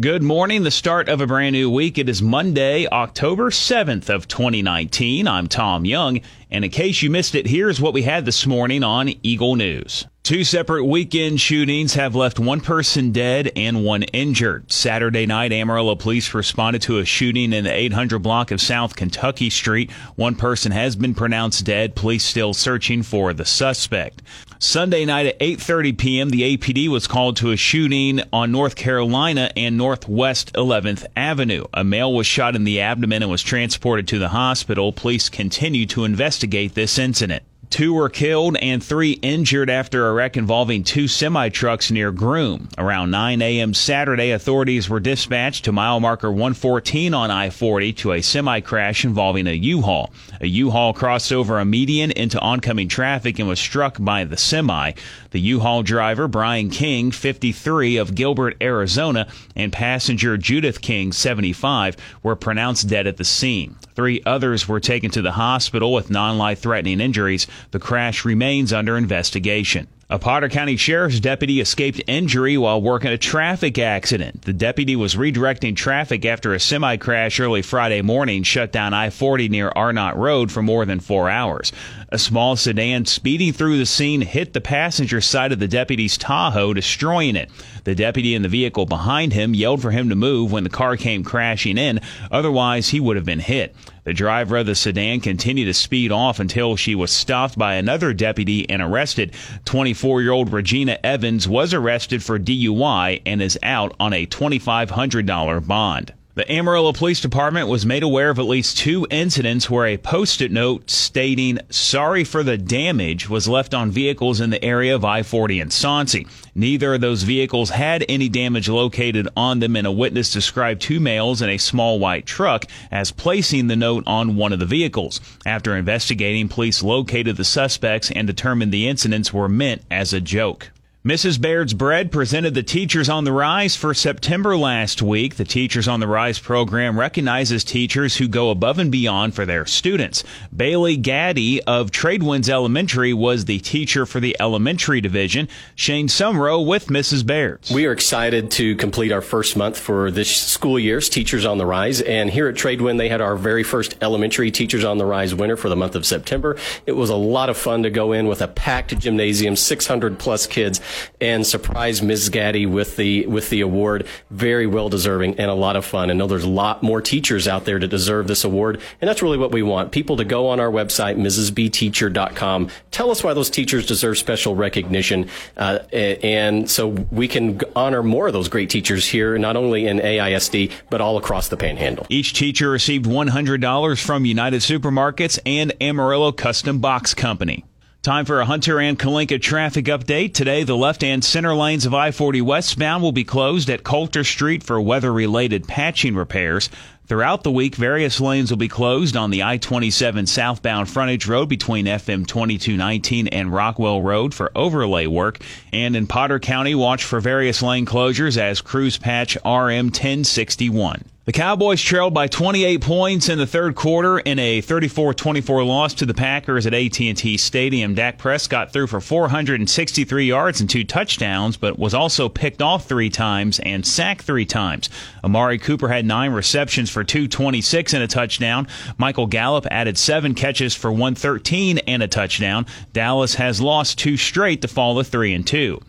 Good morning, the start of a brand new week. It is Monday, October 7th of 2019. I'm Tom Young, and in case you missed it, here's what we had this morning on Eagle News. Two separate weekend shootings have left one person dead and one injured. Saturday night, Amarillo police responded to a shooting in the 800 block of South Kentucky Street. One person has been pronounced dead. Police still searching for the suspect. Sunday night at 8:30 p.m., the APD was called to a shooting on North Carolina and Northwest 11th Avenue. A male was shot in the abdomen and was transported to the hospital. Police continue to investigate this incident. Two were killed and three injured after a wreck involving two semi trucks near Groom. Around 9 a.m. Saturday, authorities were dispatched to mile marker 114 on I 40 to a semi crash involving a U Haul. A U Haul crossed over a median into oncoming traffic and was struck by the semi. The U Haul driver, Brian King, 53 of Gilbert, Arizona, and passenger Judith King, 75, were pronounced dead at the scene. Three others were taken to the hospital with non life threatening injuries. The crash remains under investigation. A Potter County Sheriff's deputy escaped injury while working a traffic accident. The deputy was redirecting traffic after a semi crash early Friday morning shut down I 40 near Arnot Road for more than four hours. A small sedan speeding through the scene hit the passenger side of the deputy's Tahoe, destroying it. The deputy in the vehicle behind him yelled for him to move when the car came crashing in, otherwise, he would have been hit. The driver of the sedan continued to speed off until she was stopped by another deputy and arrested. 24 year old Regina Evans was arrested for DUI and is out on a $2,500 bond. The Amarillo Police Department was made aware of at least two incidents where a post it note stating, sorry for the damage, was left on vehicles in the area of I 40 and Soncy. Neither of those vehicles had any damage located on them, and a witness described two males in a small white truck as placing the note on one of the vehicles. After investigating, police located the suspects and determined the incidents were meant as a joke. Mrs. Baird's Bread presented the Teachers on the Rise for September last week. The Teachers on the Rise program recognizes teachers who go above and beyond for their students. Bailey Gaddy of Tradewinds Elementary was the teacher for the elementary division. Shane Sumrow with Mrs. Baird's. We are excited to complete our first month for this school year's Teachers on the Rise. And here at Tradewin, they had our very first elementary Teachers on the Rise winner for the month of September. It was a lot of fun to go in with a packed gymnasium, 600 plus kids and surprise Ms. Gaddy with the with the award. Very well deserving and a lot of fun. I know there's a lot more teachers out there to deserve this award, and that's really what we want. People to go on our website, mrsbteacher.com, tell us why those teachers deserve special recognition, uh, and so we can honor more of those great teachers here, not only in AISD but all across the Panhandle. Each teacher received $100 from United Supermarkets and Amarillo Custom Box Company. Time for a Hunter and Kalinka traffic update. Today, the left and center lanes of I 40 westbound will be closed at Coulter Street for weather related patching repairs. Throughout the week, various lanes will be closed on the I 27 southbound frontage road between FM 2219 and Rockwell Road for overlay work. And in Potter County, watch for various lane closures as crews patch RM 1061. The Cowboys trailed by 28 points in the third quarter in a 34-24 loss to the Packers at AT&T Stadium. Dak Prescott threw for 463 yards and two touchdowns, but was also picked off three times and sacked three times. Amari Cooper had nine receptions for 226 and a touchdown. Michael Gallup added seven catches for 113 and a touchdown. Dallas has lost two straight to fall to three and two.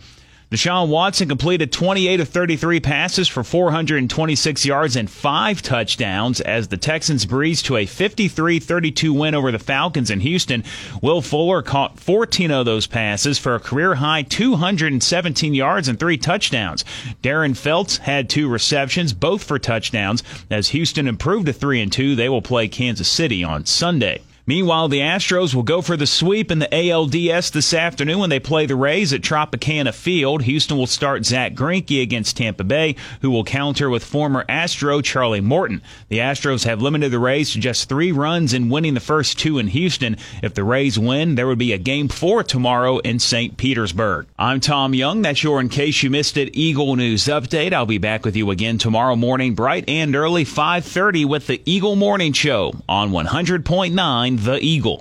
Deshaun Watson completed 28 of 33 passes for 426 yards and five touchdowns as the Texans breezed to a 53-32 win over the Falcons in Houston. Will Fuller caught 14 of those passes for a career high 217 yards and three touchdowns. Darren Fells had two receptions, both for touchdowns. As Houston improved to 3 and 2, they will play Kansas City on Sunday. Meanwhile, the Astros will go for the sweep in the ALDS this afternoon when they play the Rays at Tropicana Field. Houston will start Zack Greinke against Tampa Bay, who will counter with former Astro Charlie Morton. The Astros have limited the Rays to just three runs in winning the first two in Houston. If the Rays win, there would be a game four tomorrow in St. Petersburg. I'm Tom Young. That's your In Case You Missed It Eagle News Update. I'll be back with you again tomorrow morning, bright and early, 5.30 with the Eagle Morning Show on 100.9 The Eagle.